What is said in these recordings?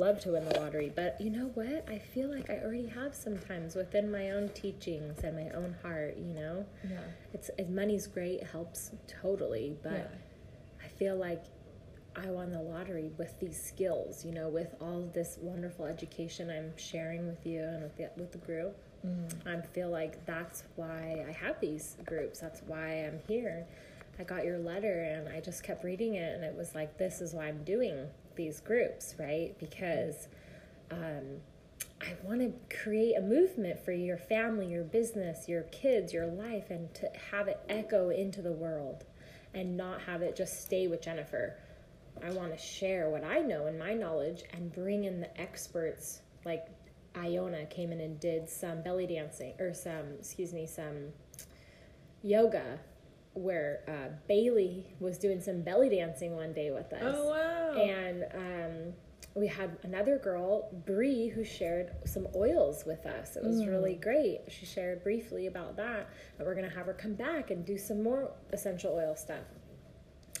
love to win the lottery, but you know what? I feel like I already have sometimes within my own teachings and my own heart. You know, Yeah. it's it, money's great, helps totally, but Yeah. I feel like I won the lottery with these skills. You know, with all this wonderful education I'm sharing with you and with the with the group. Mm. I feel like that's why I have these groups. That's why I'm here. I got your letter and I just kept reading it, and it was like, this is why I'm doing these groups, right? Because um, I want to create a movement for your family, your business, your kids, your life, and to have it echo into the world and not have it just stay with Jennifer. I want to share what I know and my knowledge and bring in the experts like Iona came in and did some belly dancing or some, excuse me, some yoga where uh, Bailey was doing some belly dancing one day with us. Oh wow. And um, we had another girl, Bree, who shared some oils with us. It was really great. She shared briefly about that. And we're to have her come back and do some more essential oil stuff.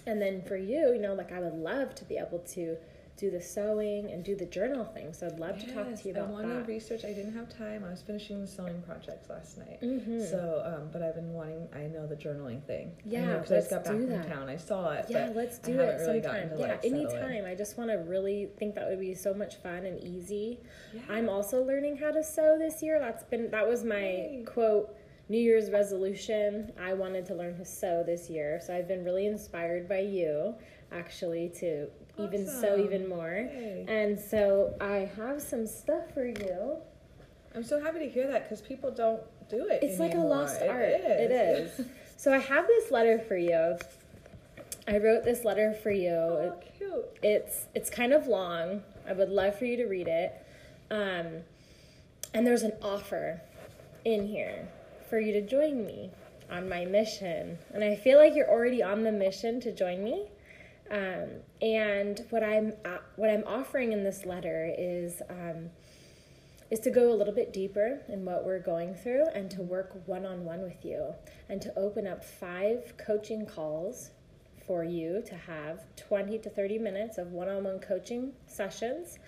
And then for you, you know, like I would love to be able to do the sewing and do the journal thing. So I'd love to talk to you I about want that. to research. I didn't have time. I was finishing the sewing projects last night. Mhm. So, um, but I've been wanting. I know the journaling thing. Yeah, because I just let's got back do from that. town. I saw it. Yeah, let's do it really sometime. Yeah, like, anytime. I just want to really think that would be so much fun and easy. Yeah. I'm also learning how to sew this year. That's been that was my Yay. quote New Year's resolution. I wanted to learn to sew this year, so I've been really inspired by you, actually, to even Awesome. even more. Yay. And so I have some stuff for you. I'm so happy to hear that because people don't do it. It's like a lost It art. It is. so I have this letter for you. I wrote this letter for you. oh, cute. It's it's kind of long. I would love for you to read it. Um, and there's an offer in here for you to join me on my mission. And I feel like you're already on the mission to join me. Um, and what I'm uh, what I'm offering in this letter is um, is to go a little bit deeper in what we're going through and to work one on one with you and to open up five coaching calls for you to have 20 to 30 minutes of one on one coaching sessions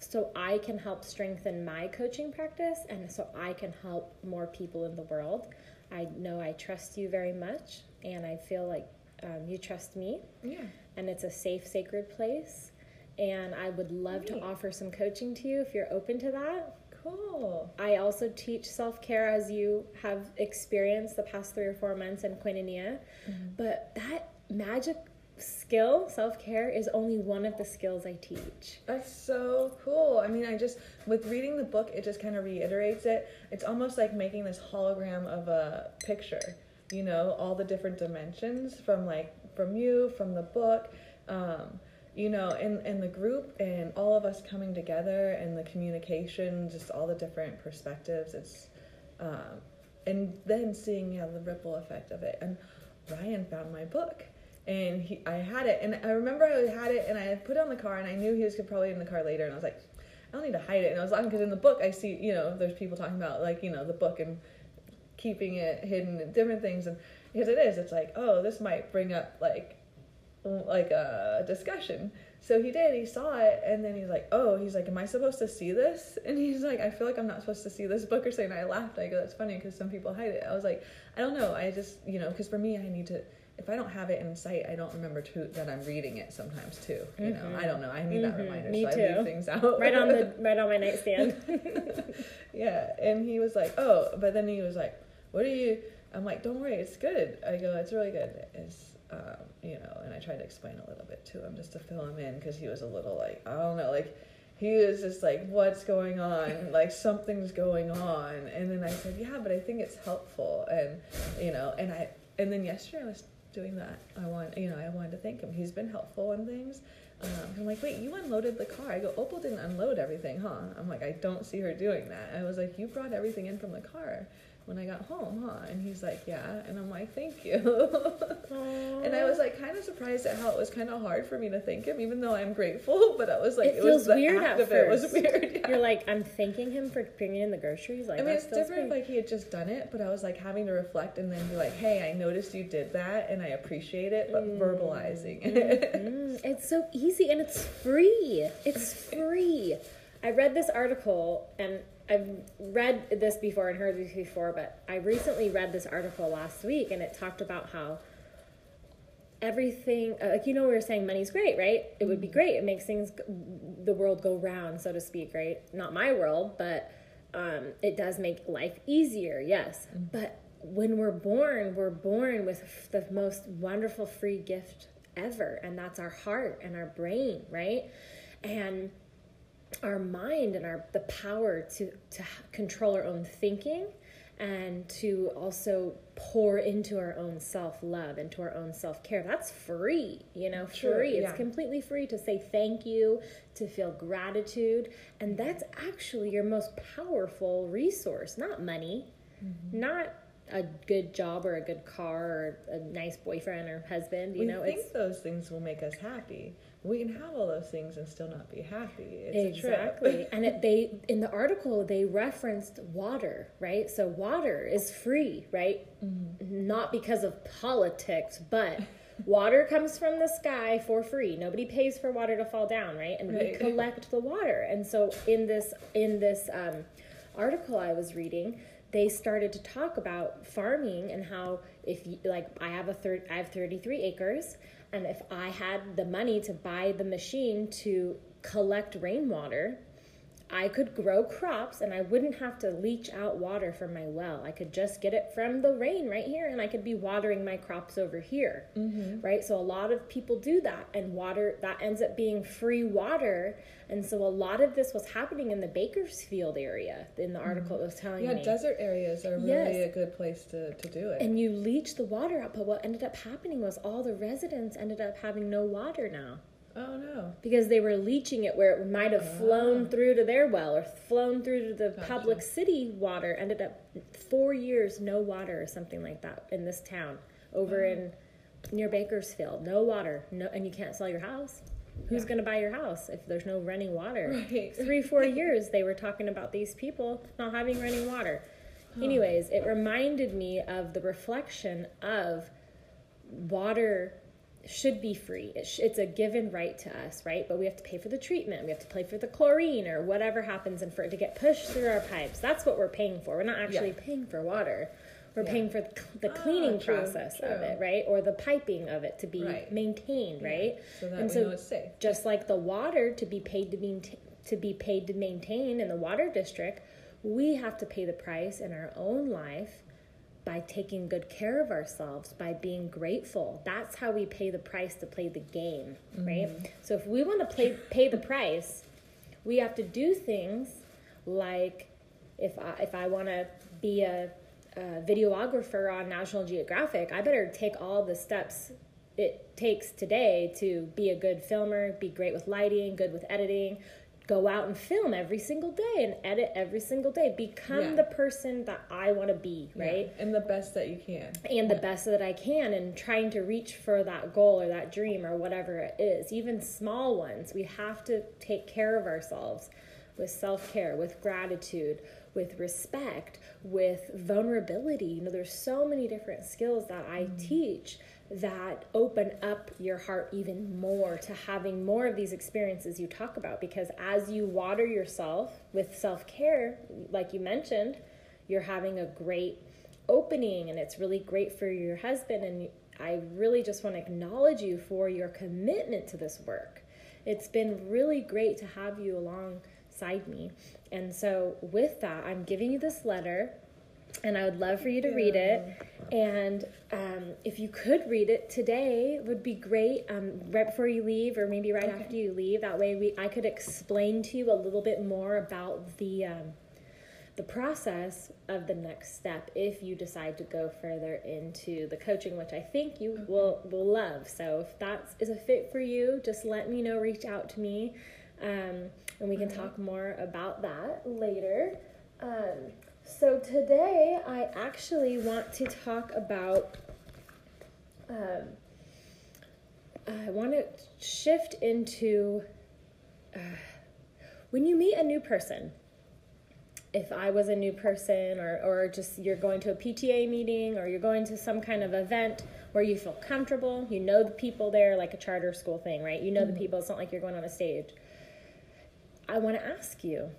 so I can help strengthen my coaching practice and so I can help more people in the world. I know I trust you very much and I feel like um, you trust me Yeah. and it's a safe, sacred place. And I would love to offer some coaching to you if you're open to that. Cool. I also teach self care as you have experienced the past three or four months in Koinonia. But that magic skill, self care, is only one of the skills I teach. That's so cool. I mean, I just with reading the book, it just kind of reiterates it. It's almost like making this hologram of a picture. You know, all the different dimensions from like from you, from the book, um, you know, in and the group and all of us coming together and the communication, just all the different perspectives. It's um, and then seeing yeah the ripple effect of it. And Ryan found my book and he, I had it, and I remember I had it, and I put it on the car, and I knew he was probably in the car later, and I was like, I don't need to hide it, and I was laughing because in the book I see, you know, there's people talking about like, you know, the book and keeping it hidden and different things, and because it is, it's like, oh, this might bring up like, like a discussion. So he did. He saw it, and then he's like, "Oh, he's like, am I supposed to see this?" And he's like, "I feel like I'm not supposed to see this book or something." And I laughed. I go, "That's funny because some people hide it." I was like, "I don't know. I just, you know, because for me, I need to. If I don't have it in sight, I don't remember to, that I'm reading it sometimes too. You know, I don't know. I need that Mhm. reminder, Me so I too. leave things out Right on the right on my nightstand. yeah, and he was like, "Oh," but then he was like, "What are you?" I'm like, "Don't worry, it's good." I go, "It's really good." It's, um, you know, and I tried to explain a little bit to him just to fill him in because he was a little like, I don't know, like he was just like, "What's going on?" like something's going on, and then I said, "Yeah, but I think it's helpful," and you know, and I, and then yesterday I was doing that. I want, you know, I wanted to thank him. He's been helpful in things. Um, I'm like, wait, you unloaded the car. I go, Opal didn't unload everything, huh? I'm like, I don't see her doing that. I was like, you brought everything in from the car. When I got home, huh? And he's like, yeah. And I'm like, thank you. and I was like kind of surprised at how it was kind of hard for me to thank him, even though I'm grateful. But I was like, It it, feels was weird act at of it was first. weird. Yeah. You're like, I'm thanking him for bringing in the groceries. Like, I mean, it's different great. like he had just done it, but I was like having to reflect and then be like, hey, I noticed you did that and I appreciate it, but verbalizing it. Mm, it's so easy and it's free. It's free. I read this article and I've read this before and heard this before, but I recently read this article last week and it talked about how everything, uh, like, you know, we were saying money's great, right? It would be great. It makes things, the world go round, so to speak, right? Not my world, but um, it does make life easier, yes. But when we're born, we're born with the most wonderful free gift ever, and that's our heart and our brain, right? And our mind and our the power to to control our own thinking and to also pour into our own self-love into our own self-care that's free you know True, free it's yeah. completely free to say thank you to feel gratitude and that's actually your most powerful resource not money Mm-hmm. not a good job or a good car or a nice boyfriend or husband you we know think those things will make us happy. We can have all those things and still not be happy. It's exactly. And it, they in the article they referenced water right? So water is free right? Mm-hmm. not because of politics but water comes from the sky for free. Nobody pays for water to fall down right? And we collect the water. And so in this in this um, article i was reading they started to talk about farming and how if you, like I have a third I have 33 acres and if I had the money to buy the machine to collect rainwater I could grow crops and I wouldn't have to leach out water from my well. I could just get it from the rain right here and I could be watering my crops over here. Mm-hmm. Right? So a lot of people do that and water that ends up being free water. And so a lot of this was happening in the Bakersfield area in the article it was telling Yeah, me. desert areas are really Yes. a good place to, to do it. and you leach the water out, but what ended up happening was all the residents ended up having no water now oh no. because they were leaching it where it might have flown oh. through to their well or flown through to the Gotcha. public city water. Ended up four years no water or something like that in this town over mm. in near bakersfield. No water. No and you can't sell your house. Who's going to buy your house if there's no running water? Right. three four years they were talking about these people not having running water. Anyways it reminded me of the reflection of water should be free. It sh- it's a given right to us, right? But we have to pay for the treatment. We have to pay for the chlorine or whatever happens, and for it to get pushed through our pipes. That's what we're paying for. We're not actually Yeah. paying for water. We're Yeah. paying for the, the Ah, cleaning true, process of it, right? Or the piping of it to be Right. maintained, Yeah, right? So that And we so know it's safe. just like the water to be paid to maintain to be paid to maintain in the water district, we have to pay the price in our own life by taking good care of ourselves, by being grateful. That's how we pay the price to play the game, right? Mm-hmm. So if we want to play pay the price, we have to do things like if I, if I want to be a, a videographer on National Geographic, I better take all the steps it takes today to be a good filmer, be great with lighting, good with editing, go out and film every single day and edit every single day. Become Yeah. the person that I want to be, right? Yeah, And the best that you can. and the best that I can and trying to reach for that goal or that dream or whatever it is, even small ones. We have to take care of ourselves with self care, with gratitude, with respect, with vulnerability. You know, there's so many different skills that I mm-hmm. teach that open up your heart even more to having more of these experiences you talk about because as you water yourself with self care, like you mentioned, you're having a great opening and it's really great for your husband and I really just want to acknowledge you for your commitment to this work. It's been really great to have you alongside me. And so with that, I'm giving you this letter and I would love for you to read it. And um, if you could read it today, would be great. Um, right before you leave, or maybe right after you leave. That way, we I could explain to you a little bit more about the um, the process of the next step if you decide to go further into the coaching, which I think you will will love. So if that is a fit for you, just let me know. Reach out to me, um, and we can talk more about that later. So today I actually want to talk about. Um, I want to shift into uh, when you meet a new person. If I was a new person, or, or just you're going to a PTA meeting, or you're going to some kind of event where you feel comfortable, you know the people there, like a charter school thing, right? You know the people, it's not like you're going on a stage. I want to ask you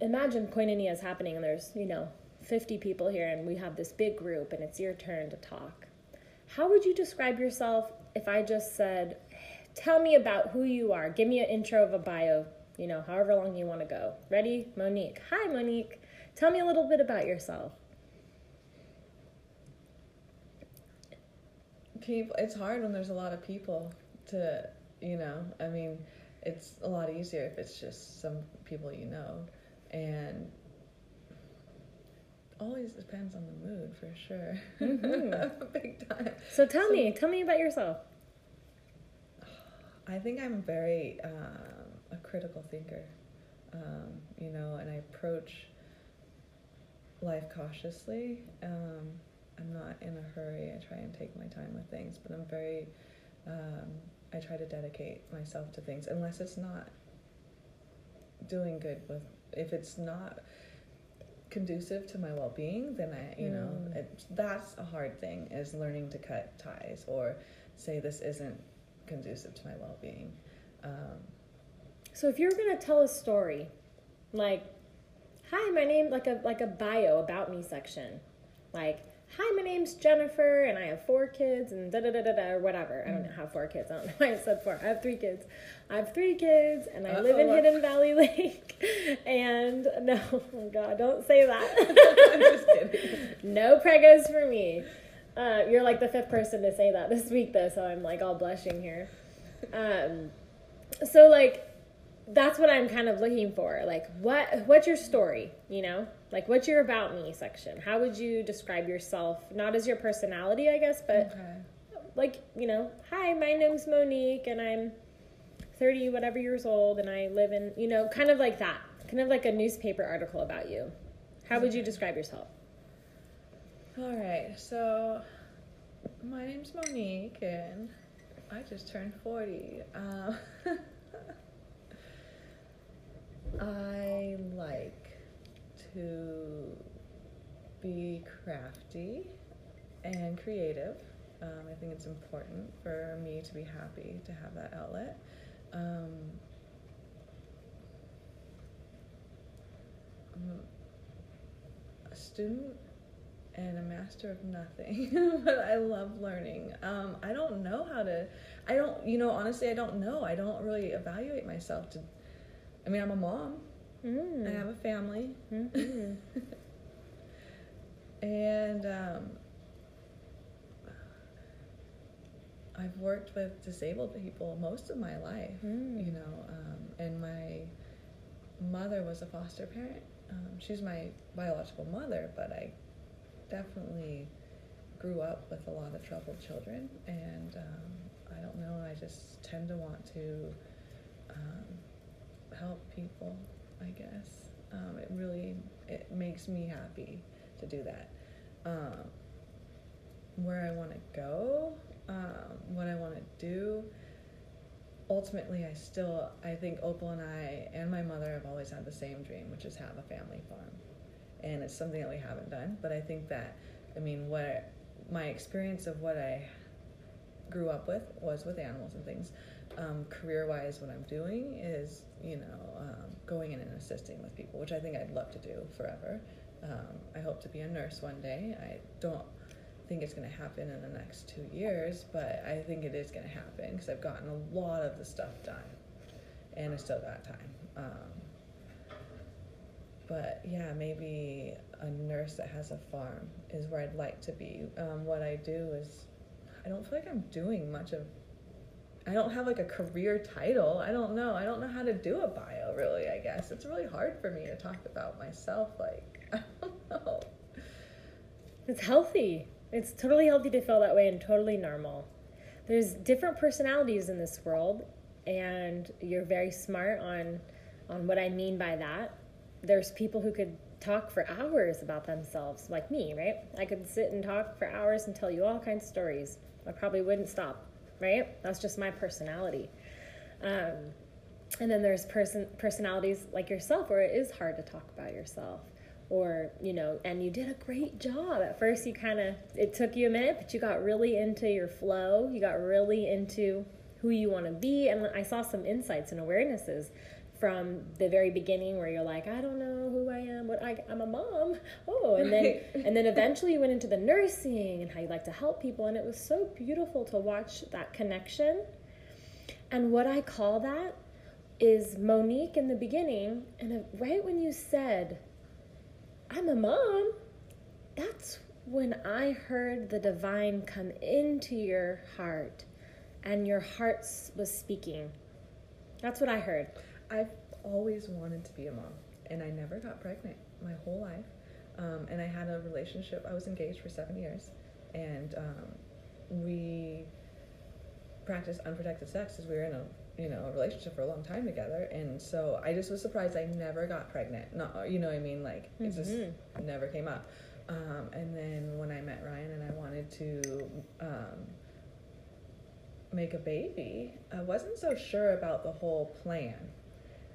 imagine koinonia is happening and there's, you know, 50 people here and we have this big group and it's your turn to talk. How would you describe yourself if I just said, tell me about who you are? Give me an intro of a bio, you know, however long you want to go. Ready? Monique. Hi, Monique. Tell me a little bit about yourself. People, it's hard when there's a lot of people to, you know, I mean, it's a lot easier if it's just some people you know. And always depends on the mood for sure. Mhm. Big time. So tell So- me, tell me about yourself. I think I'm very um, a critical thinker, um, you know, and I approach life cautiously. Um, I'm not in a hurry. I try and take my time with things, but I'm very. Um, I try to dedicate myself to things unless it's not doing good with. If it's not conducive to my well-being, then I, you know, Mm. it, that's a hard thing. Is learning to cut ties or say this isn't conducive to my well-being. Um, So if you're gonna tell a story, like, hi, my name, like a like a bio about me section, like, hi, my name's Jennifer and I have four kids and da da da da da or whatever. I don't Mm. have four kids. I don't know why I said four. I have three kids. I have three kids and I live in Hidden Valley Lake. And no, oh God, don't say that. no pregos for me. Uh, you're like the fifth person to say that this week, though, so I'm like all blushing here. Um, so like, that's what I'm kind of looking for. Like, what what's your story? You know, like what's your about me section? How would you describe yourself? Not as your personality, I guess, but Okay. like you know, hi, my name's Monique, and I'm 30 whatever years old, and I live in you know, kind of like that, kind of like a newspaper article about you. How would you describe yourself? All right. So, my name's Monique, and I just turned forty. Um, I like to be crafty and creative. Um, I think it's important for me to be happy to have that outlet. Um, I'm a student and a master of nothing, but I love learning. Um, I don't know how to, I don't, you know, honestly, I don't know. I don't really evaluate myself to, I mean, I'm a mom, Mm. I have a family, Mhm. and um, I've worked with disabled people most of my life, Mm. you know, um, and my mother was a foster parent. Um, she's my biological mother, but I definitely grew up with a lot of troubled children, and um, I don't know. I just tend to want to um, help people. I guess um, it really it makes me happy to do that. Um, where I want to go, um, what I want to do. Ultimately, I still I think Opal and I and my mother have always had the same dream, which is have a family farm, and it's something that we haven't done. But I think that I mean what my experience of what I grew up with was with animals and things. Um, career wise, what I'm doing is, you know, um, going in and assisting with people, which I think I'd love to do forever. Um, I hope to be a nurse one day. I don't think it's going to happen in the next two years, but I think it is going to happen because I've gotten a lot of the stuff done and I still got time. Um, but yeah, maybe a nurse that has a farm is where I'd like to be. Um, what I do is, I don't feel like I'm doing much of. I don't have like a career title. I don't know. I don't know how to do a bio really. I guess it's really hard for me to talk about myself. Like I don't know. It's healthy. It's totally healthy to feel that way and totally normal. There's different personalities in this world, and you're very smart on on what I mean by that. There's people who could talk for hours about themselves, like me, right? I could sit and talk for hours and tell you all kinds of stories. I probably wouldn't stop, right? That's just my personality. Um, and then there's person personalities like yourself where it is hard to talk about yourself or you know and you did a great job at first you kind of it took you a minute but you got really into your flow you got really into who you want to be and i saw some insights and awarenesses from the very beginning where you're like i don't know who i am what I, i'm a mom. Oh and then and then eventually you went into the nursing and how you like to help people and it was so beautiful to watch that connection. And what i call that is monique in the beginning and right when you said i'm a mom that's when i heard the divine come into your heart and your heart was speaking. That's what i heard I've always wanted to be a mom, and I never got pregnant my whole life. Um, and I had a relationship. I was engaged for seven years, and um, we practiced unprotected sex because we were in a you know a relationship for a long time together. And so I just was surprised I never got pregnant. Not you know what I mean like it just Mm-hmm. never came up. Um, and then when I met Ryan and I wanted to um, make a baby, I wasn't so sure about the whole plan.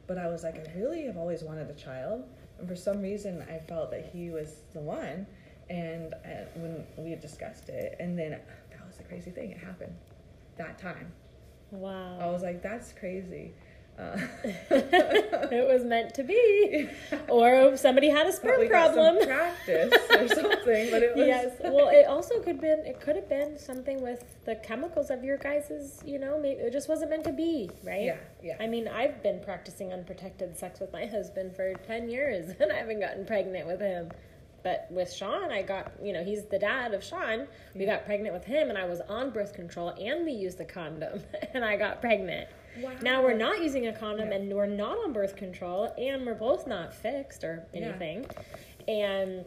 But I was like, I really have always wanted a child. And for some reason, I felt that he was the one. And I, when we had discussed it, and then that was the crazy thing, it happened that time. Wow. I was like, that's crazy. Uh, it was meant to be or somebody had a sperm problem practice or something, but it was. yes well it also could been it could have been something with the chemicals of your guys's you know maybe it just wasn't meant to be right Yeah, yeah. i mean i've been practicing unprotected sex with my husband for 10 years and i haven't gotten pregnant with him but with sean i got you know he's the dad of sean we got pregnant with him and i was on birth control and we used a condom and i got pregnant Wow. now we're not using a condom Yeah. and we're not on birth control and we're both not fixed or Yeah. anything and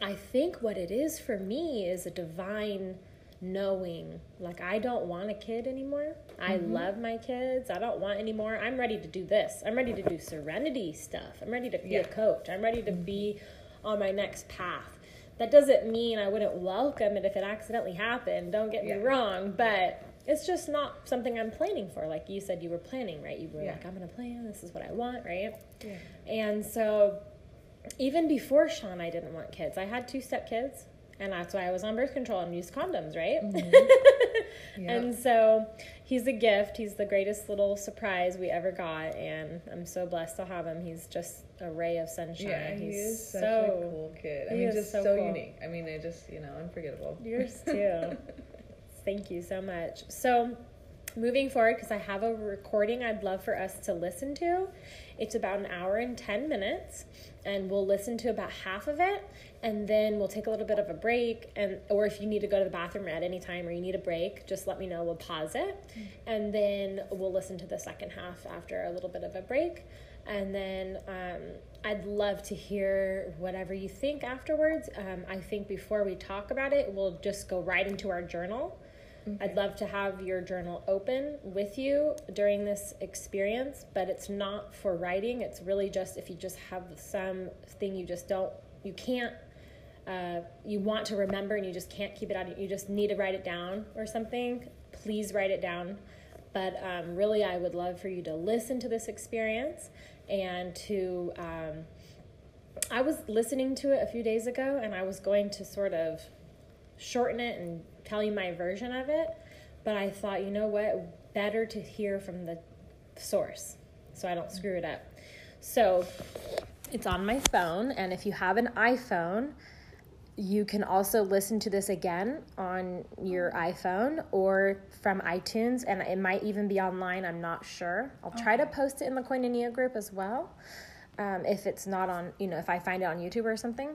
I think what it is for me is a divine knowing. Like, I don't want a kid anymore. I mm-hmm. love my kids. I don't want any more. I'm ready to do this. I'm ready to do serenity stuff. I'm ready to be Yeah. a coach. I'm ready to be mm-hmm. On my next path. That doesn't mean I wouldn't welcome it if it accidentally happened. Don't get Yeah. me wrong. But it's just not something I'm planning for. Like you said, you were planning, right? You were Yeah. like, I'm going to plan. This is what I want, right? Yeah. And so, even before Sean, I didn't want kids. I had two step kids, and that's why I was on birth control and used condoms, right? Mm-hmm. Yeah. And so, he's a gift. He's the greatest little surprise we ever got, and I'm so blessed to have him. He's just a ray of sunshine. Yeah, he he's is such so a cool kid. I he mean, is just so so, cool. unique. I mean, it just, you know, unforgettable. Yours too. Thank you so much. So, moving forward, because I have a recording I'd love for us to listen to. It's about an hour and 10 minutes, and we'll listen to about half of it, and then we'll take a little bit of a break. And or if you need to go to the bathroom at any time or you need a break, just let me know. We'll pause it, and then we'll listen to the second half after a little bit of a break. And then um, I'd love to hear whatever you think afterwards. Um, I think before we talk about it, we'll just go right into our journal. I'd love to have your journal open with you during this experience, but it's not for writing. It's really just if you just have some thing you just don't, you can't, uh, you want to remember and you just can't keep it out, you just need to write it down or something, please write it down. But um, really, I would love for you to listen to this experience and to. Um, I was listening to it a few days ago and I was going to sort of shorten it and tell you my version of it, but I thought, you know what, better to hear from the source so I don't screw it up. So it's on my phone, and if you have an iPhone, you can also listen to this again on your iPhone or from iTunes, and it might even be online. I'm not sure. I'll try to post it in the Koinonia group as well. Um, if it's not on, you know, if I find it on YouTube or something.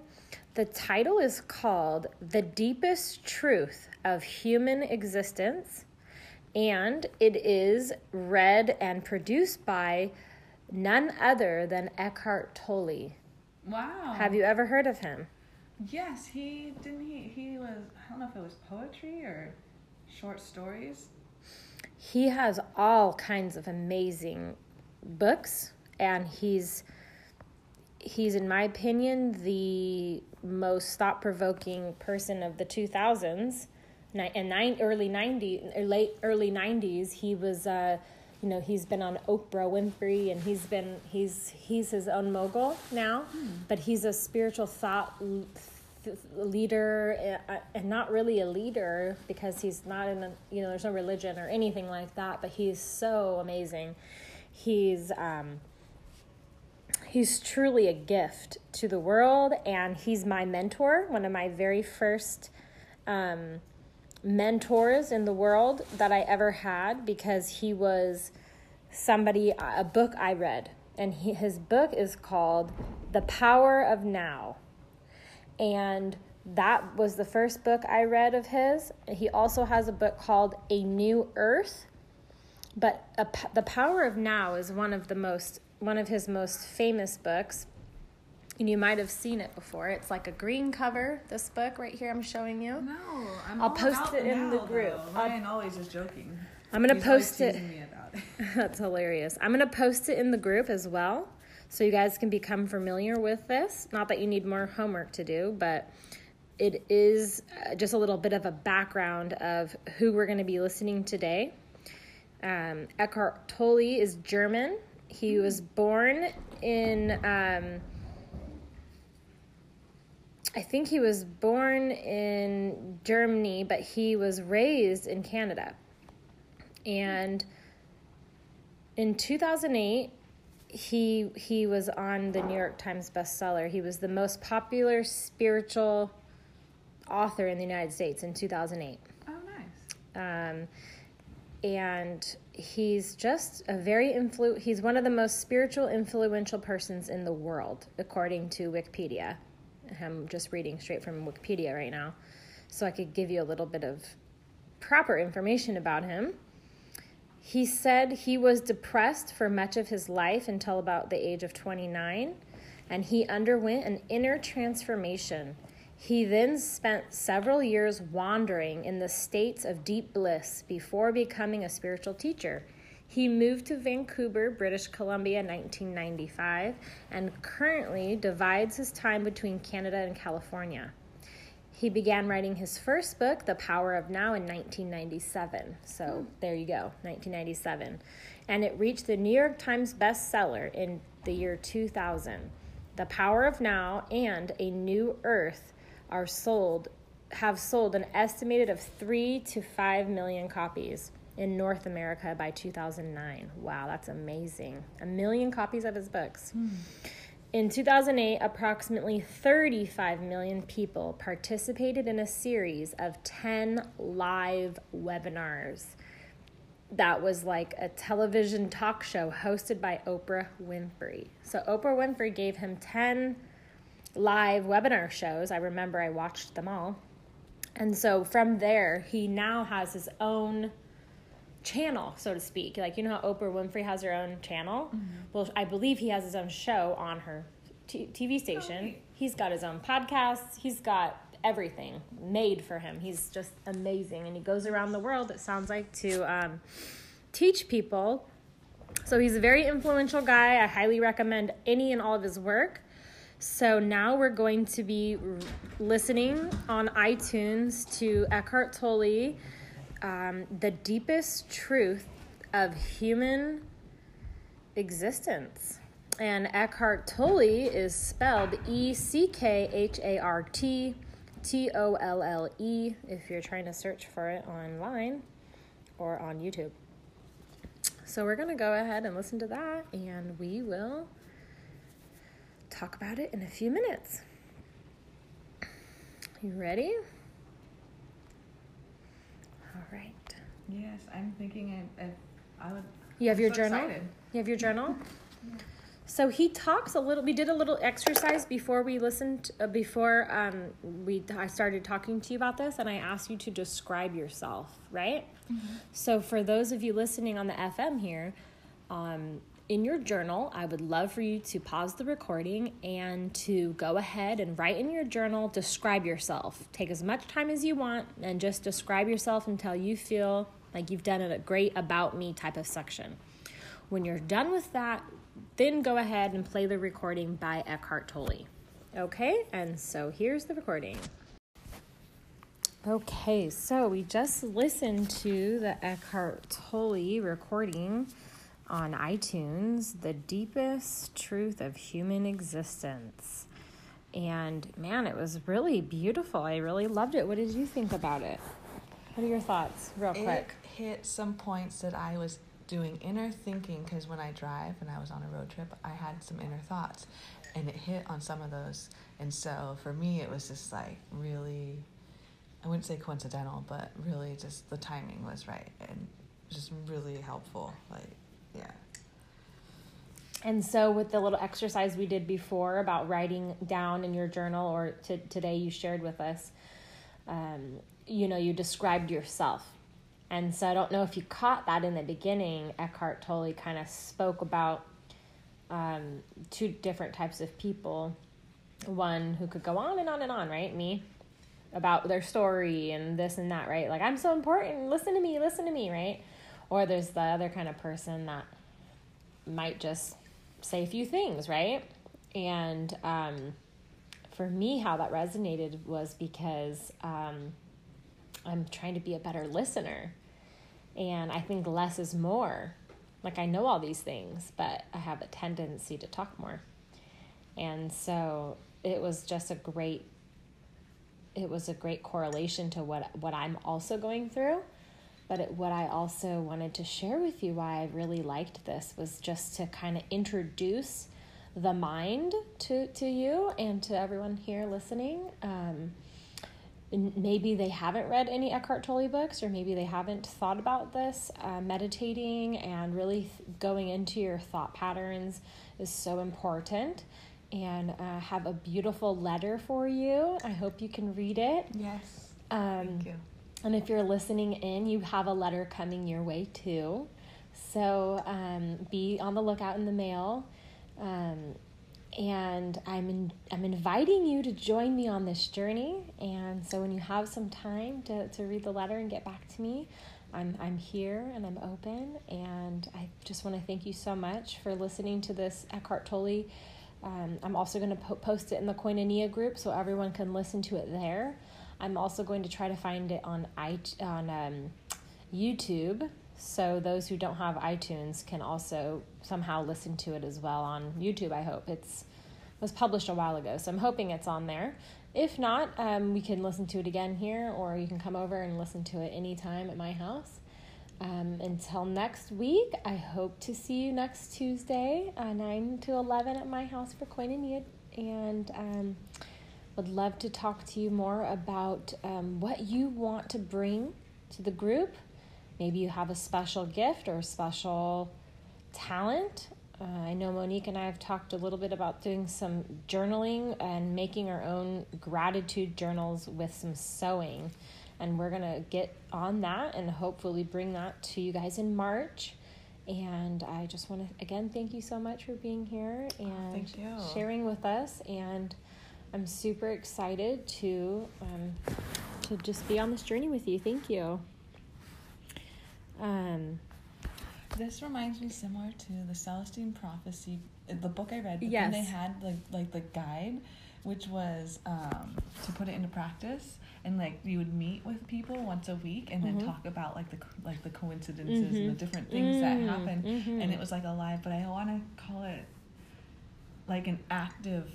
The title is called The Deepest Truth of Human Existence, and it is read and produced by none other than Eckhart Tolle. Wow. Have you ever heard of him? Yes, he didn't he he was I don't know if it was poetry or short stories. He has all kinds of amazing books, and he's he's, in my opinion, the most thought provoking person of the 2000s ni- and nine, early 90s, late early 90s. He was, uh, you know, he's been on Oprah Winfrey and he's been, he's, he's his own mogul now, but he's a spiritual thought leader uh, and not really a leader because he's not in a, you know, there's no religion or anything like that, but he's so amazing. He's, um, he's truly a gift to the world and he's my mentor one of my very first um, mentors in the world that i ever had because he was somebody a book i read and he, his book is called the power of now. And that was the first book i read of his. He also has a book called a new earth but a, the power of now is one of the most one of his most famous books and you might have seen it before it's like a green cover this book right here i'm showing you No, I'm I'll all post it in the group. though. Ryan always is joking. i'm gonna He's post it it. That's hilarious. I'm going to post it in the group as well so you guys can become familiar with this. Not that you need more homework to do, but it is uh, just a little bit of a background of who we're going to be listening today. Um, Eckhart Tolle is German. He was born in, um, I think he was born in Germany, but he was raised in Canada. And in 2008 he he was on the New York Times bestseller. He was the most popular spiritual author in the United States in 2008. Oh, nice. Um, and he's just a very influ he's one of the most spiritual influential persons in the world according to Wikipedia. I'm just reading straight from Wikipedia right now so I could give you a little bit of proper information about him. He said he was depressed for much of his life until about the age of 29, and he underwent an inner transformation. He then spent several years wandering in the states of deep bliss before becoming a spiritual teacher. He moved to Vancouver, British Columbia in 1995, and currently divides his time between Canada and California. He began writing his first book, The Power of Now, in 1997. So hmm. there you go, 1997. And it reached the New York Times bestseller in the year 2000. The Power of Now and A New Earth are sold, have sold an estimated of three to five million copies in North America by 2009. Wow, that's amazing. A million copies of his books. Hmm. In 2008, approximately 35 million people participated in a series of 10 live webinars. That was like a television talk show hosted by Oprah Winfrey. So, Oprah Winfrey gave him 10 live webinar shows. I remember I watched them all. And so, from there, he now has his own channel, so to speak. Like you know how Oprah Winfrey has her own channel. Well, I believe he has his own show on her t- TV station. neat. He's got his own podcast. He's got everything made for him. He's just amazing, and he goes around the world. It sounds like to um, teach people. So he's a very influential guy. I highly recommend any and all of his work. So now we're going to be listening on iTunes to Eckhart Tolle, um, The Deepest Truth of Human Existence. And Eckhart Tolle is spelled E C K H A R T T O L L E if you're trying to search for it online or on YouTube. So we're going to go ahead and listen to that, and we will talk about it in a few minutes. You ready? All right. Yes, I'm thinking I, I, I would. You have I'm your so journal? excited. You have your journal? So he talks a little. We did a little exercise before we listened. Uh, before um, we, I started talking to you about this, and I asked you to describe yourself, right? So for those of you listening on the FM here, um, in your journal, I would love for you to pause the recording and to go ahead and write in your journal. Describe yourself. Take as much time as you want, and just describe yourself until you feel like you've done a great about me type of section. When you're done with that, then go ahead and play the recording by Eckhart Tolle. Okay, and so here's the recording. Okay, so we just listened to the Eckhart Tolle recording on iTunes, The Deepest Truth of Human Existence. And man, it was really beautiful. I really loved it. What did you think about it? What are your thoughts, real quick? It hit some points that I was doing inner thinking because when I drive and I was on a road trip, I had some inner thoughts and it hit on some of those. And so for me, it was just like really, I wouldn't say coincidental, but really just the timing was right and just really helpful. Like, yeah. And so, with the little exercise we did before about writing down in your journal, or t- today you shared with us, um, you know, you described yourself. And so, I don't know if you caught that in the beginning. Eckhart Tolle kind of spoke about um, two different types of people. One who could go on and on and on, right? Me, about their story and this and that, right? Like, I'm so important. Listen to me, listen to me, right? Or there's the other kind of person that might just say a few things, right? And um, for me, how that resonated was because um, I'm trying to be a better listener. And I think less is more. Like, I know all these things, but I have a tendency to talk more. And so it was just a great it was a great correlation to what what I'm also going through but it, what I also wanted to share with you why I really liked this was just to kind of introduce the mind to, to you and to everyone here listening. Um, maybe they haven't read any Eckhart Tolle books, or maybe they haven't thought about this. Uh, meditating and really th- going into your thought patterns is so important. And uh, have a beautiful letter for you. I hope you can read it. Yes. Um, Thank you. And if you're listening in, you have a letter coming your way too. So um, be on the lookout in the mail. Um, and I'm in, I'm inviting you to join me on this journey. And so when you have some time to, to read the letter and get back to me, I'm I'm here and I'm open. And I just want to thank you so much for listening to this Eckhart Tolle. Um, I'm also going to po- post it in the Koinonia group so everyone can listen to it there. I'm also going to try to find it on i on um, YouTube, so those who don't have iTunes can also somehow listen to it as well on YouTube. I hope it's was published a while ago, so I'm hoping it's on there. If not, um, we can listen to it again here, or you can come over and listen to it anytime at my house. Um, until next week, I hope to see you next Tuesday, uh, 9 to 11 at my house for Koinonia. And um, would love to talk to you more about um, what you want to bring to the group. Maybe you have a special gift or a special talent. Uh, I know Monique and I have talked a little bit about doing some journaling and making our own gratitude journals with some sewing. And we're going to get on that and hopefully bring that to you guys in March. And I just want to again thank you so much for being here and Thank sharing with us. And I'm super excited to um, to just be on this journey with you. Thank you. Um, This reminds me similar to the Celestine Prophecy, uh, the book I read. Yes. then they had like like the guide, which was um, to put it into practice, and like you would meet with people once a week, and then Mhm. talk about like the like the coincidences and the Mhm. different things that Mm, happen, and it was like alive. But I want to call it like an active,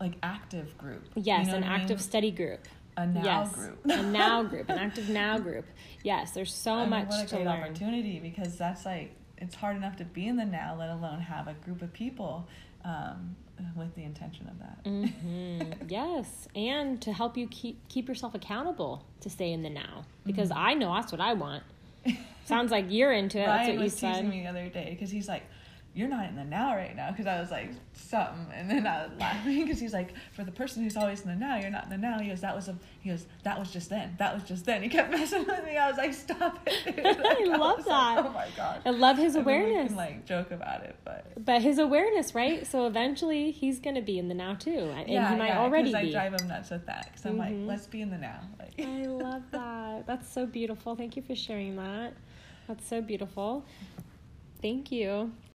like active group. You yes, know an I mean? active study group. a now yes, group. a now group, an active now group. Yes, there's so I mean, much what a to great learn. opportunity because that's like it's hard enough to be in the now, let alone have a group of people um, with the intention of that. hmm yes, and to help you keep keep yourself accountable to stay in the now, because Mhm. I know that's what I want. Sounds like you're into it. That's Ryan what you was teasing me the other day because he's like, "You're not in the now right now," because I was like something, and then I was laughing because he's like, "For the person who's always in the now, you're not in the now." He goes, "That was a," he goes, "That was just then. That was just then." He kept messing with me. I was like, "Stop it!" dude." I love was that. Like, oh my gosh. I love his I mean, we awareness. can, like joke about it, but But his awareness, right? So eventually he's going to be in the now too. And he might yeah, already be. I drive him nuts with that because I'm Mhm. like, let's be in the now. Like, I love that. That's so beautiful. Thank you for sharing that. That's so beautiful. Thank you.